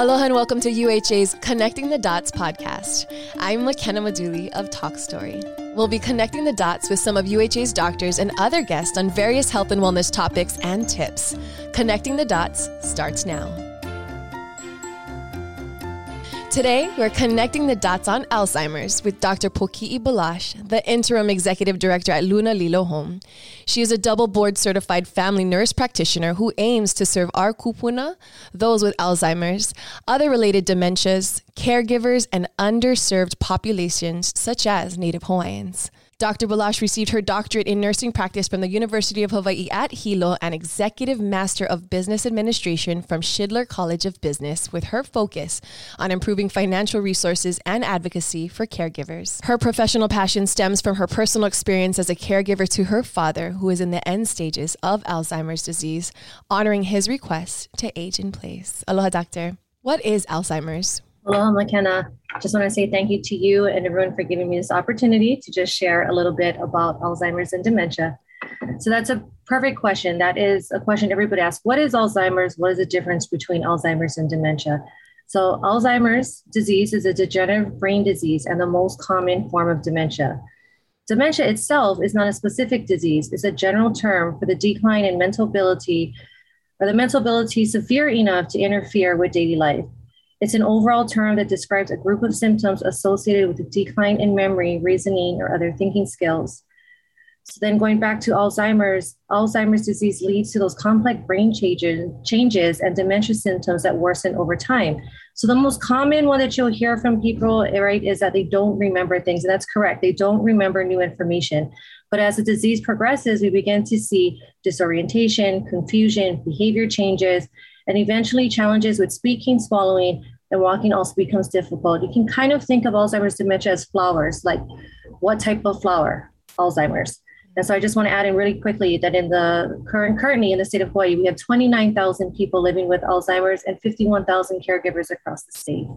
Aloha and welcome to UHA's Connecting the Dots podcast. I'm McKenna Maduli of Talk Story. We'll be connecting the dots with some of UHA's doctors and other guests on various health and wellness topics and tips. Connecting the Dots starts now. Today, we're connecting the dots on Alzheimer's with Dr. Poki'i Balaz, the interim executive director at Lunalilo Home. She is a double board certified family nurse practitioner who aims to serve our kupuna, those with Alzheimer's, other related dementias, caregivers, and underserved populations such as Native Hawaiians. Dr. Balaz received her doctorate in nursing practice from the University of Hawaii at Hilo and Executive Master of Business Administration from Shidler College of Business, with her focus on improving financial resources and advocacy for caregivers. Her professional passion stems from her personal experience as a caregiver to her father, who is in the end stages of Alzheimer's disease, honoring his request to age in place. Aloha, doctor. What is Alzheimer's? Aloha, McKenna. Just want to say thank you to you and everyone for giving me this opportunity to just share a little bit about Alzheimer's and dementia. So that's a perfect question. That is a question everybody asks. What is Alzheimer's? What is the difference between Alzheimer's and dementia? So Alzheimer's disease is a degenerative brain disease and the most common form of dementia. Dementia itself is not a specific disease, it's a general term for the decline in mental ability or the mental ability severe enough to interfere with daily life. It's an overall term that describes a group of symptoms associated with a decline in memory, reasoning, or other thinking skills. So then going back to Alzheimer's, Alzheimer's disease leads to those complex brain changes, changes and dementia symptoms that worsen over time. So the most common one that you'll hear from people, right, is that they don't remember things. And that's correct. They don't remember new information. But as the disease progresses, we begin to see disorientation, confusion, behavior changes, and eventually challenges with speaking, swallowing, and walking also becomes difficult. You can kind of think of Alzheimer's dementia as flowers, like what type of flower? Alzheimer's. And so I just want to add in really quickly that in the current currently in the state of Hawaii, we have 29,000 people living with Alzheimer's and 51,000 caregivers across the state.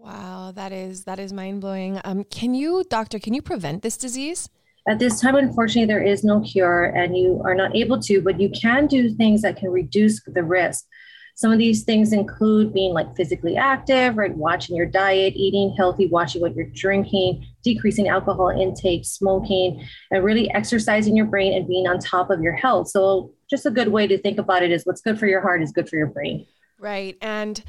Wow, that is that is mind blowing. Um, can you, doctor, can you prevent this disease? At this time, unfortunately, there is no cure, and you are not able to. But you can do things that can reduce the risk. Some of these things include being like physically active, right? Watching your diet, eating healthy, watching what you're drinking, decreasing alcohol intake, smoking, and really exercising your brain and being on top of your health. So, just a good way to think about it is what's good for your heart is good for your brain. Right. And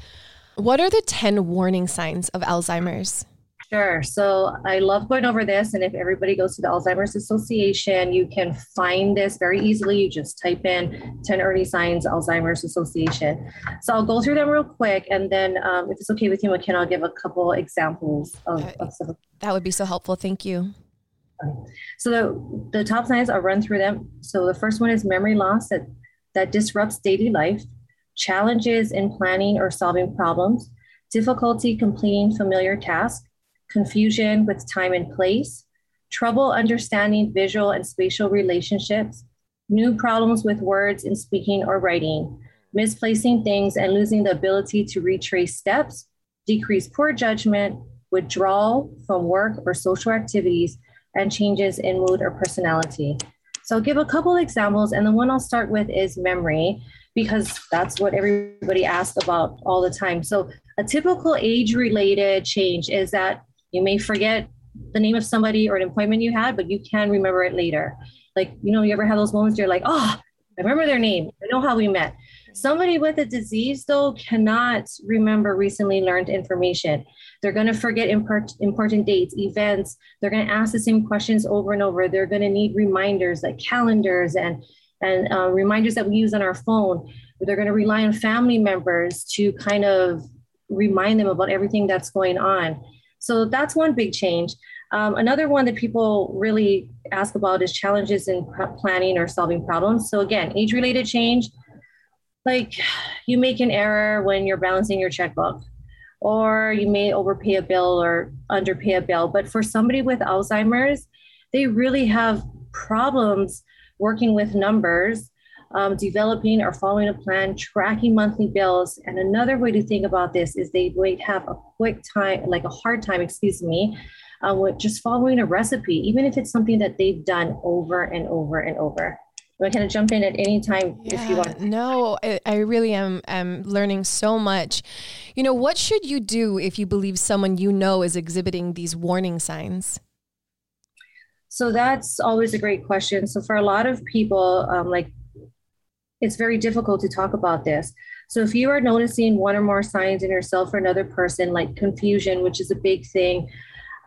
what are the 10 warning signs of Alzheimer's? Sure. So I love going over this. And if everybody goes to the Alzheimer's Association, you can find this very easily. You just type in 10 early signs Alzheimer's Association. So I'll go through them real quick. And then um, if it's okay with you, McKenna, I'll give a couple examples of, uh, of some. That would be so helpful. Thank you. So the, the top signs, I'll run through them. So the first one is memory loss that, that disrupts daily life, challenges in planning or solving problems, difficulty completing familiar tasks, confusion with time and place, trouble understanding visual and spatial relationships, new problems with words in speaking or writing, misplacing things and losing the ability to retrace steps, decreased poor judgment, withdrawal from work or social activities, and changes in mood or personality. So I'll give a couple examples, and the one I'll start with is memory, because that's what everybody asks about all the time. So a typical age-related change is that you may forget the name of somebody or an appointment you had, but you can remember it later. Like, you know, you ever have those moments you're like, oh, I remember their name. I know how we met. Somebody with a disease, though, cannot remember recently learned information. They're going to forget import, important dates, events. They're going to ask the same questions over and over. They're going to need reminders like calendars and, and uh, reminders that we use on our phone. They're going to rely on family members to kind of remind them about everything that's going on. So that's one big change. Um, another one that people really ask about is challenges in planning or solving problems. So again, age-related change, like you make an error when you're balancing your checkbook, or you may overpay a bill or underpay a bill. But for somebody with Alzheimer's, they really have problems working with numbers um, developing or following a plan, tracking monthly bills. And another way to think about this is they might have a quick time, like a hard time, excuse me, uh, with just following a recipe, even if it's something that they've done over and over and over. I can jump in at any time yeah, if you want. No, I, I really am am learning so much. You know, what should you do if you believe someone you know is exhibiting these warning signs? So that's always a great question. So for a lot of people, um, like it's very difficult to talk about this. So if you are noticing one or more signs in yourself or another person, like confusion, which is a big thing,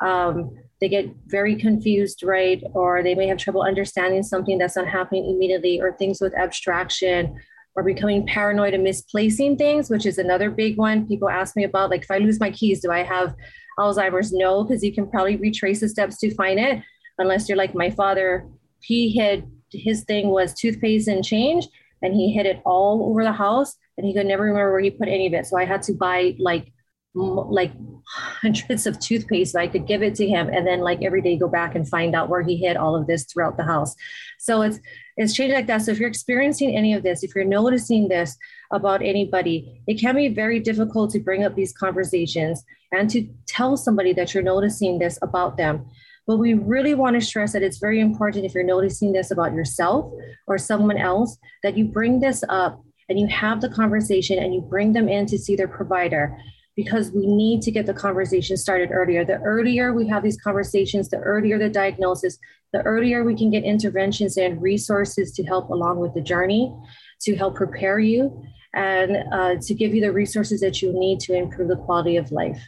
um, they get very confused, right? Or they may have trouble understanding something that's not happening immediately, or things with abstraction, or becoming paranoid and misplacing things, which is another big one. People ask me about, like, if I lose my keys, do I have Alzheimer's? No, because you can probably retrace the steps to find it, unless you're like my father. He had his thing was toothpaste and change, and he hid it all over the house, and he could never remember where he put any of it. So I had to buy like like hundreds of toothpaste so i could give it to him and then like every day go back and find out where he hid all of this throughout the house. So it's it's changed like that. So if you're experiencing any of this if you're noticing this about anybody it can be very difficult to bring up these conversations and to tell somebody that you're noticing this about them but we really want to stress that it's very important if you're noticing this about yourself or someone else that you bring this up and you have the conversation and you bring them in to see their provider because we need to get the conversation started earlier. The earlier we have these conversations, the earlier the diagnosis, the earlier we can get interventions and resources to help along with the journey, to help prepare you, and uh, to give you the resources that you need to improve the quality of life.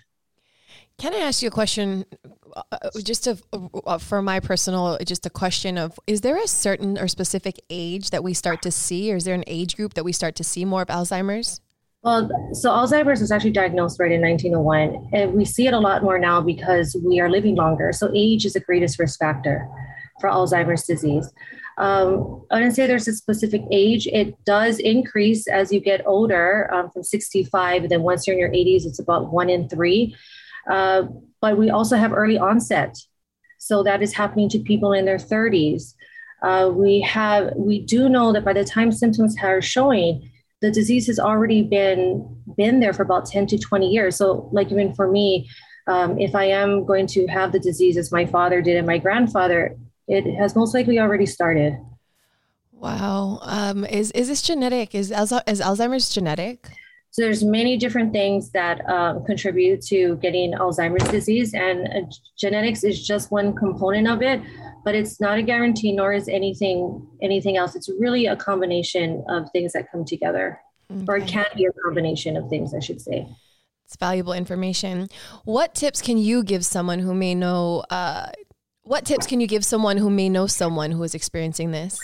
Can I ask you a question? Uh, just to, uh, for my personal, just a question of: Is there a certain or specific age that we start to see, or is there an age group that we start to see more of Alzheimer's? Well, so Alzheimer's was actually diagnosed right in 1901. And we see it a lot more now because we are living longer. So age is the greatest risk factor for Alzheimer's disease. Um, I wouldn't say there's a specific age. It does increase as you get older um, from 65. And then once you're in your 80s, it's about one in three. Uh, but we also have early onset. So that is happening to people in their 30s. Uh, we have, we do know that by the time symptoms are showing, the disease has already been been there for about 10 to 20 years. So like even for me um, if i am going to have the disease as my father did and my grandfather it has most likely already started. Wow. Um, is, is this genetic? Is, is alzheimer's genetic so there's many different things that um, contribute to getting alzheimer's disease and uh, genetics is just one component of it but it's not a guarantee nor is anything anything else. It's really a combination of things that come together okay. or it can be a combination of things i should say. It's valuable information. What tips can you give someone who may know uh, what tips can you give someone who may know someone who is experiencing this?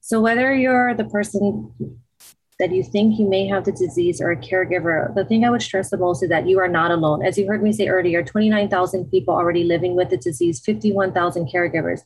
So whether you're the person that you think you may have the disease or a caregiver, the thing I would stress the most is that you are not alone. As you heard me say earlier, 29,000 people already living with the disease, 51,000 caregivers.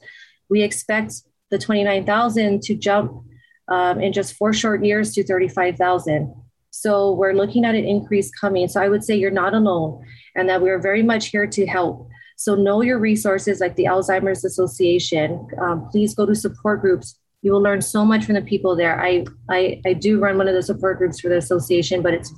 We expect the 29,000 to jump um, in just four short years to 35,000. So we're looking at an increase coming. So I would say you're not alone and that we're very much here to help. So know your resources like the Alzheimer's Association. Um, please go to support groups you will learn so much from the people there. I, I, I do run one of the support groups for the association, but it's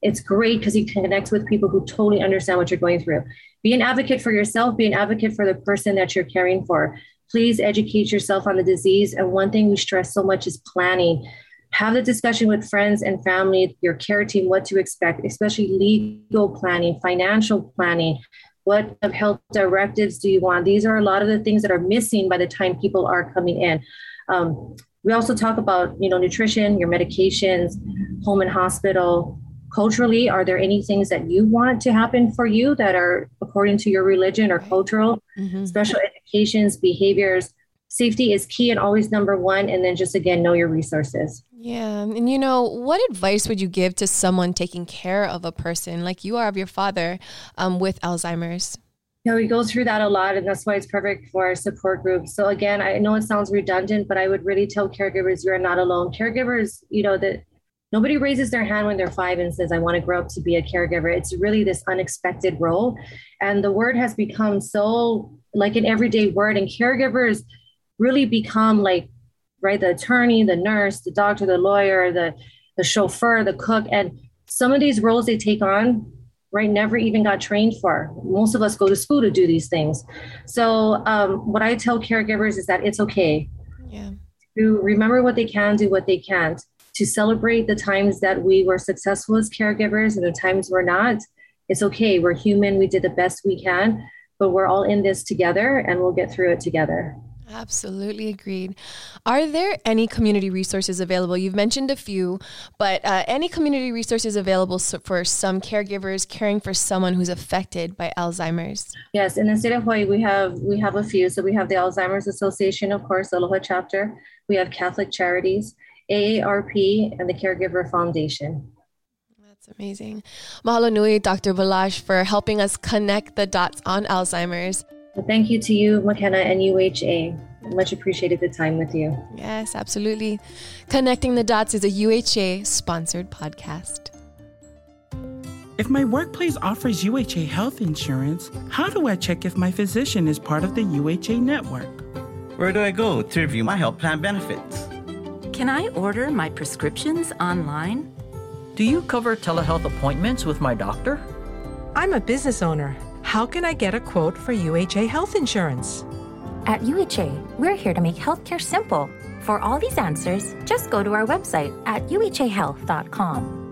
it's great because you connect with people who totally understand what you're going through. Be an advocate for yourself, be an advocate for the person that you're caring for. Please educate yourself on the disease. And one thing we stress so much is planning. Have the discussion with friends and family, your care team, what to expect, especially legal planning, financial planning. What health directives do you want? These are a lot of the things that are missing by the time people are coming in. Um, we also talk about, you know, nutrition, your medications, home and hospital. Culturally, are there any things that you want to happen for you that are according to your religion or cultural? Mm-hmm. Special educations, behaviors, safety is key and always number one. And then just again, know your resources. Yeah. And you know, what advice would you give to someone taking care of a person like you are of your father um, with Alzheimer's? You know, we go through that a lot, and that's why it's perfect for our support group. So again, I know it sounds redundant, but I would really tell caregivers you're not alone. Caregivers, you know, that nobody raises their hand when they're five and says, I want to grow up to be a caregiver. It's really this unexpected role. And the word has become so like an everyday word, and caregivers really become like, right, the attorney, the nurse, the doctor, the lawyer, the the chauffeur, the cook, and some of these roles they take on right never even got trained for most of us go to school to do these things so um, what i tell caregivers is that it's okay yeah to remember what they can, do what they can't, to celebrate the times that we were successful as caregivers and the times we're not. It's okay. We're human. We did the best we can, but we're all in this together and we'll get through it together. Absolutely agreed. Are there any community resources available? You've mentioned a few, but uh, any community resources available for some caregivers caring for someone who's affected by Alzheimer's? Yes, in the state of Hawaii, we have we have a few. So we have the Alzheimer's Association, of course, Aloha chapter. We have Catholic Charities, AARP, and the Caregiver Foundation. That's amazing. Mahalo nui, Dr. Balaz, for helping us connect the dots on Alzheimer's. Well, thank you to you, McKenna, and UHA. Much appreciated the time with you. Yes, absolutely. Connecting the Dots is a UHA sponsored podcast. If my workplace offers UHA health insurance, how do I check if my physician is part of the UHA network? Where do I go to review my health plan benefits? Can I order my prescriptions online? Do you cover telehealth appointments with my doctor? I'm a business owner. How can I get a quote for UHA health insurance? At UHA, we're here to make healthcare simple. For all these answers, just go to our website at uhahealth.com.